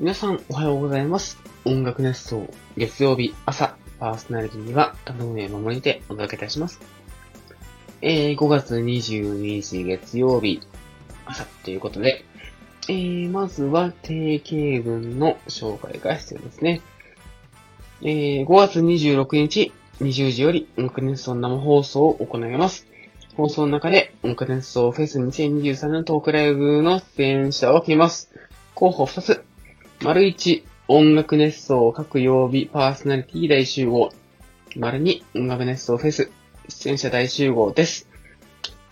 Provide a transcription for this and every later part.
皆さんおはようございます。音楽熱奏月曜日朝パーソナリティには田上守りでお届けいたします。えー、5月22日月曜日朝ということで、えー、まずは定型文の紹介が必要ですね。えー、5月26日20時より音楽熱奏生放送を行います。放送の中で音楽熱奏フェス2023のトークライブの出演者を決めます。候補2つ。丸1、音楽熱奏各曜日パーソナリティ大集合。丸2、音楽熱奏フェス出演者大集合です。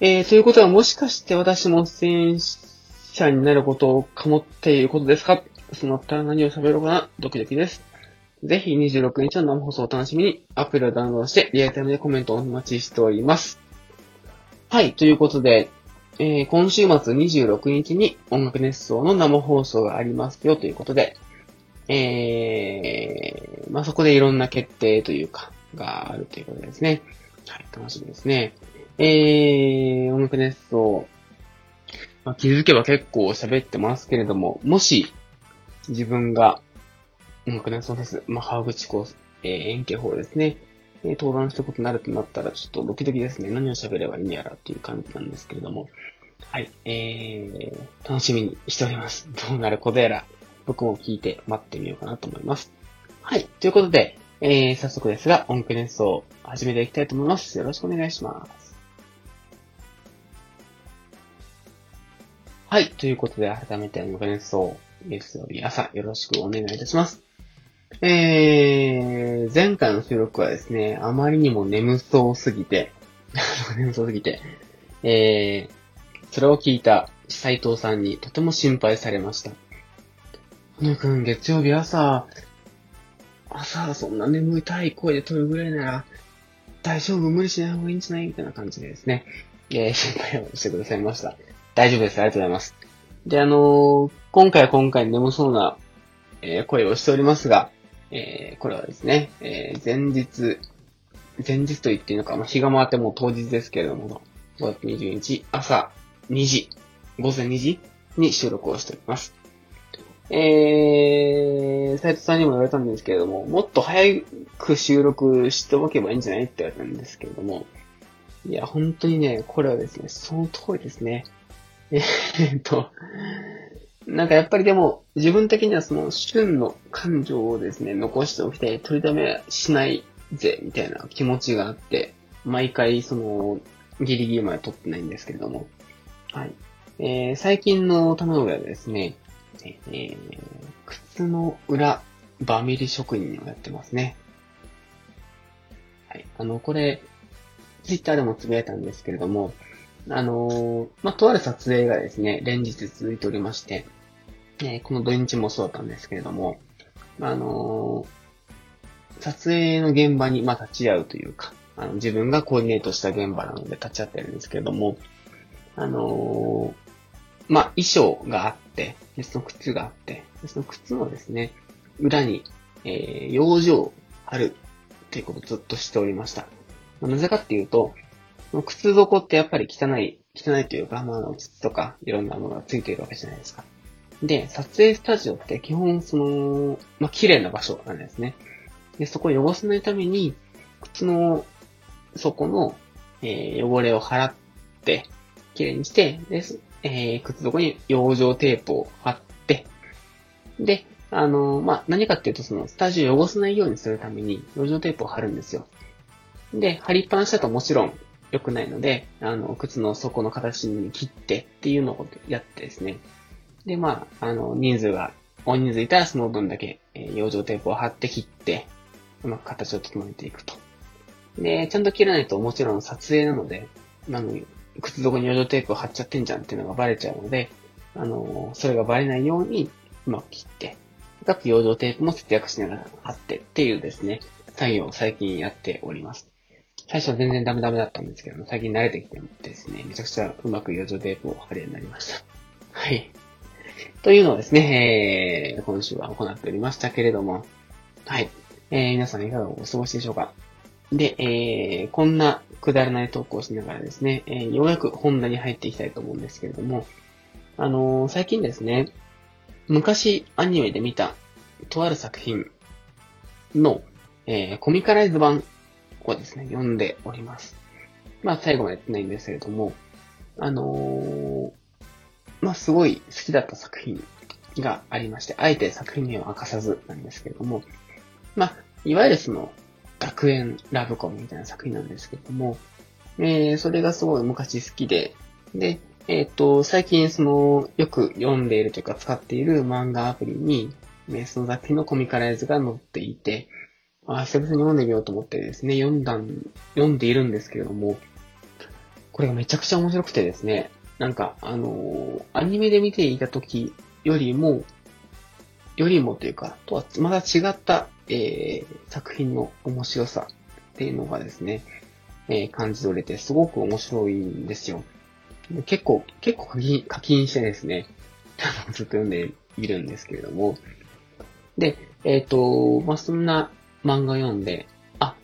えー、ということはもしかして私も出演者になることをかもっていることですか？そうなったら何を喋ろうかな？ドキドキです。ぜひ26日の生放送を楽しみにアプリをダウンロードしてリアルタイムでコメントをお待ちしております。はい、ということで、えー今週末26日に音楽熱奏の生放送がありますよということで、えー、まあ、そこでいろんな決定というか、があるということですね。はい、楽しみですね。えー、音楽熱奏、まあ、気づけば結構喋ってますけれども、もし、自分が、音楽熱奏フェス、まあ、川口コース、えー、円形法ですね、え登壇したことになるとなったら、ちょっとドキドキですね。何を喋ればいいんやらっていう感じなんですけれども。はい。えー、楽しみにしております。どうなることやら、僕も聞いて待ってみようかなと思います。はい。ということで、えー、早速ですが、音楽熱奏を始めていきたいと思います。よろしくお願いします。はい。ということで、改めて音楽熱奏、月曜日朝よろしくお願いいたします。えー、前回の収録はですね、あまりにも眠そうすぎて、眠そうすぎて、えー、それを聞いた斉藤さんにとても心配されました。ほのくん、月曜日朝、朝、そんな眠いたい声で撮るぐらいなら、大丈夫、無理しない方がいいんじゃないみたいな感じでですね、えー、心配をしてくださいました。大丈夫です。ありがとうございます。で、あのー今回は今回眠そうな、えー声をしておりますが、えーこれはですね、えー前日、前日と言っていいのか、まあ、日が回ってもう当日ですけれども、5月22日朝2時、午前2時に収録をしております。えー、斉藤さんにも言われたんですけれども、もっと早く収録しておけばいいんじゃないって言われたんですけれども、いや、本当にね、これはですね、その通りですね。えーっと、なんかやっぱりでも、自分的にはその旬の感情をですね、残しておきたい、取りだめしないぜ、みたいな気持ちがあって、毎回その、ギリギリまで撮ってないんですけれども、はい。えー、最近の棚上はですね、えー、靴の裏バミリ職人をやってますね。はい。あの、これ、ツイッターでもつぶやいたんですけれども、あのまあ、とある撮影がですね、連日続いておりまして、えーこの土日もそうだったんですけれども、あの撮影の現場に、まあ、立ち会うというか、あの、自分がコーディネートした現場なので立ち会ってるんですけれども、あのまあ、衣装があって、でその靴があって、でその靴のですね、裏に、えー、養生を貼るっていうことをずっとしておりました。なぜかっていうと、靴底ってやっぱり汚い、汚いというか、まああの、土とかいろんなものがついているわけじゃないですか。で、撮影スタジオって基本その、まあ綺麗な場所なんですね。で、そこを汚さないために、靴の底の、えー汚れを払って、綺麗にして、で、えー靴底に養生テープを貼って、で、あのまあ、何かっていうと、その、スタジオを汚さないようにするために、養生テープを貼るんですよ。で、貼りっぱなしだともちろん良くないので、あの、靴の底の形に切ってっていうのをやってですね。で、まあ、あの、人数が、大人数いたらその分だけ、えー養生テープを貼って切って、うまく形を整えていくと。で、ちゃんと切らないともちろん撮影なので、あの、靴底に養生テープを貼っちゃってんじゃんっていうのがバレちゃうので、あの、それがバレないようにうまく切って、かつ養生テープも節約しながら貼ってっていうですね、作業を最近やっております。最初は全然ダメダメだったんですけども、最近慣れてきてですね、めちゃくちゃうまく養生テープを貼るようになりました。はい。というのをですね、えー、今週は行っておりましたけれども、はい。えー、皆さんいかがお過ごしでしょうかで、えー、こんなくだらないトークをしながらですね、えー、ようやく本題に入っていきたいと思うんですけれども、あのー最近ですね、昔アニメで見たとある作品の、えー、コミカライズ版をですね、読んでおります。まあ最後までやってないんですけれども、あのー、まあすごい好きだった作品がありまして、あえて作品名を明かさずなんですけれども、まあ、いわゆるその、学園ラブコメみたいな作品なんですけれども、えー、それがすごい昔好きで、で、えっ、ー、と、最近その、よく読んでいるというか使っている漫画アプリに、ね、その作品のコミカライズが載っていて、あ、久々に読んでみようと思ってですね、読んだん、読んでいるんですけれども、これがめちゃくちゃ面白くてですね、なんか、あのー、アニメで見ていた時よりも、よりもというか、とはまた違った、えー、作品の面白さっていうのがですね、えー、感じ取れて、すごく面白いんですよ。結構、結構課金課金してですね、ずっと読んでいるんですけれども、で、えっ、ー、と、まあ、そんな漫画読んで、あ、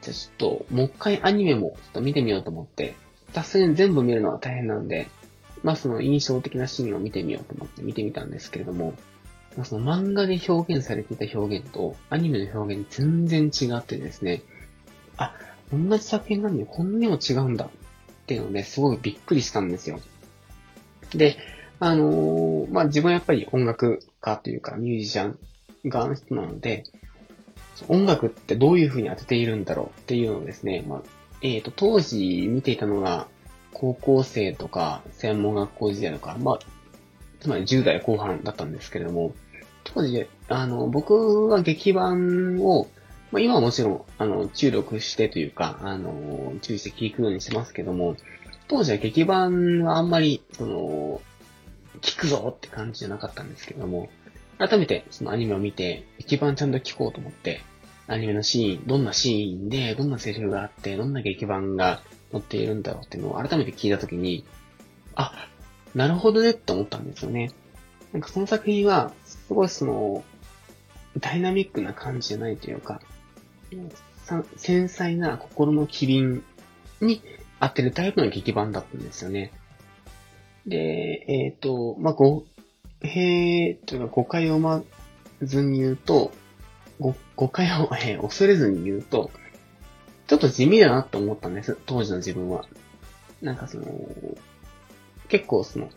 じゃあちょっと、もう一回アニメもちょっと見てみようと思って、さすがに全部見るのは大変なんで、まあその印象的なシーンを見てみようと思って見てみたんですけれども、まあ、その漫画で表現されていた表現とアニメの表現全然違ってですね、あ、同じ作品なのにこんなにも違うんだっていうので、すごいびっくりしたんですよ。で、あのー、まあ、自分はやっぱり音楽家というかミュージシャン側の人なので、音楽ってどういう風に当てているんだろうっていうのをですね、まあ、えっ、ー、と、当時見ていたのが、高校生とか、専門学校時代とか、まあ、つまり10代後半だったんですけれども、当時、あの、僕は劇版を、まあ、今はもちろん、あの、注力してというか、あの、注意して聞くようにしてますけども、当時は劇版はあんまり、その、聞くぞって感じじゃなかったんですけども、改めてそのアニメを見て、劇版ちゃんと聞こうと思って、アニメのシーン、どんなシーンで、どんなセリフがあって、どんな劇版が載っているんだろうっていうのを改めて聞いたときに、あ、なるほどねって思ったんですよね。なんかその作品は、すごいその、ダイナミックな感じじゃないというか、繊細な心の機敏に合ってるタイプの劇版だったんですよね。で、えっ、ー、と、まあ、ご、へというか誤解をまずに言うと、ご誤解を、えー、恐れずに言うと、ちょっと地味だなと思ったんです、当時の自分は。なんかその、結構その、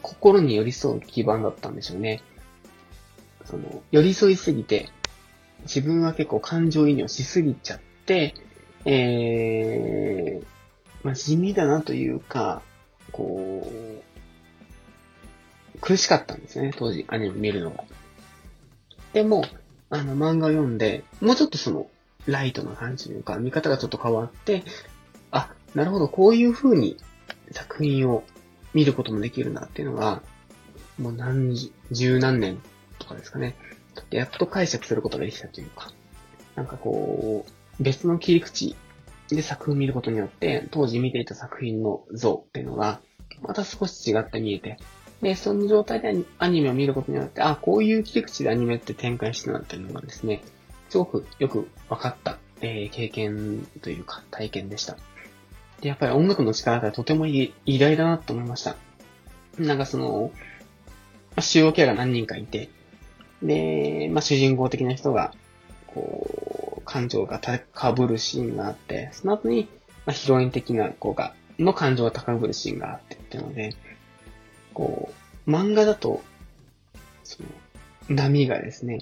心に寄り添う基盤だったんでしょうね。その、寄り添いすぎて、自分は結構感情移入しすぎちゃって、えー、まあ、地味だなというか、こう、苦しかったんですね、当時アニメ見るのが。でも、あの漫画を読んで、もうちょっとその、ライトな感じというか、見方がちょっと変わって、あ、なるほど、こういう風に作品を見ることもできるなっていうのが、もう何十何年とかですかね。やっと解釈することができたというか、なんかこう、別の切り口で作品を見ることによって、当時見ていた作品の像っていうのが、また少し違って見えて、で、その状態でアニメを見ることによって、あ、こういう切り口でアニメって展開してなっていうのがですね、すごくよく分かった、えー、経験というか体験でした。で、やっぱり音楽の力がとても偉大だなと思いました。なんかその、まあ、主要キャラが何人かいて、で、まあ、主人公的な人が、こう、感情が高ぶるシーンがあって、その後に、まあ、ヒロイン的な子が、の感情が高ぶるシーンがあってっていうので、こう、漫画だと、その、波がですね、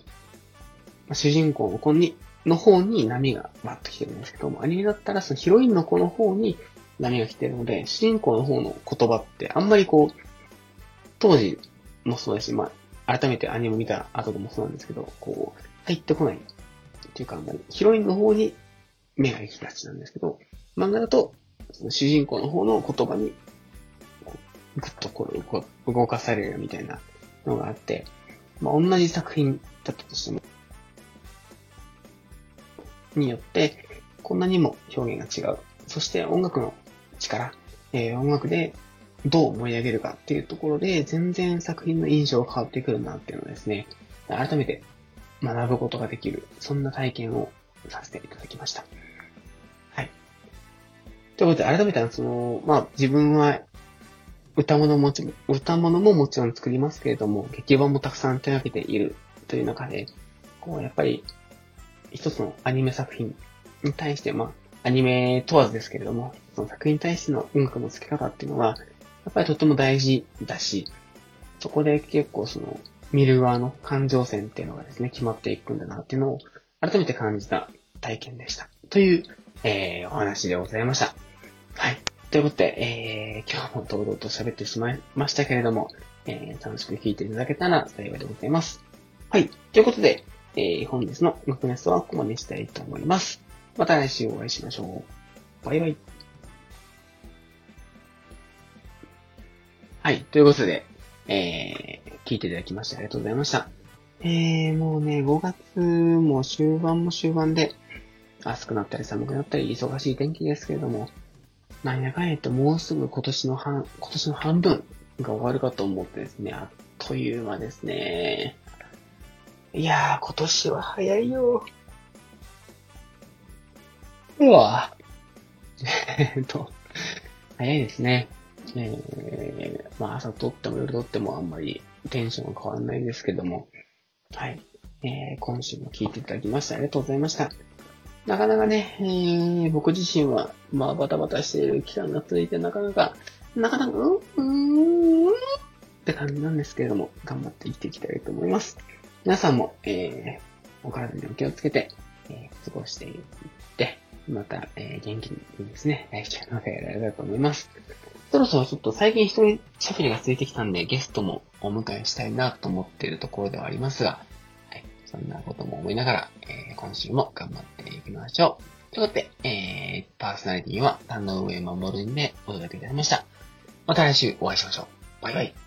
まあ、主人公の子に、の方に波がバッと来てるんですけども、アニメだったらそのヒロインの子の方に波が来てるので、主人公の方の言葉ってあんまりこう、当時もそうだし、まあ、改めてアニメを見た後でもそうなんですけど、こう、入ってこない。っていうか、ヒロインの方に目が行きがちなんですけど、漫画だと、その主人公の方の言葉に、ぐっとこう、動かされるみたいなのがあって、まあ、同じ作品だったとしても、によって、こんなにも表現が違う。そして音楽の力、えー、音楽でどう盛り上げるかっていうところで、全然作品の印象が変わってくるなっていうのをですね、改めて学ぶことができる、そんな体験をさせていただきました。はい。ということで、改めてその、まあ、自分は、歌物もち、歌物ももちろん作りますけれども、劇版もたくさん手掛けているという中で、こう、やっぱり、一つのアニメ作品に対して、まあ、アニメ問わずですけれども、その作品に対しての音楽の付け方っていうのは、やっぱりとっても大事だし、そこで結構その、見る側の感情線っていうのがですね、決まっていくんだなっていうのを、改めて感じた体験でした。という、えー、お話でございました。はい。ということで、えー、今日も堂々と喋ってしまいましたけれども、えー、楽しく聞いていただけたら幸いでございます。はい。ということで、えー、本日のムクネストはここまでしたいと思います。また来週お会いしましょう。バイバイ。はい。ということで、えー、聞いていただきましてありがとうございました。えー、もうね、5月も終盤も終盤で、暑くなったり寒くなったり忙しい天気ですけれども、なんやかんやともうすぐ今年の半、今年の半分が終わるかと思ってですね、あっという間ですね。いやー、今年は早いよ。うわ えっと、早いですね。えー、まあ朝撮っても夜撮ってもあんまりテンションは変わらないですけども、はい。えー、今週も聞いていただきましてありがとうございました。なかなかね、えー、僕自身は、まあ、バタバタしている期間が続いて、なかなか、なかなか、うん、うん、って感じなんですけれども、頑張って生きていきたいと思います。皆さんも、えー、お体にお気をつけて、えー、過ごしていって、また、えー、元気にですね、来週までやられたと思います。そろそろちょっと最近一人喋りがついてきたんで、ゲストもお迎えしたいなと思っているところではありますが、そんなことも思いながら、えー、今週も頑張っていきましょう。ということで、えー、パーソナリティは、田上守でお届けいたしました。また来週お会いしましょう。バイバイ。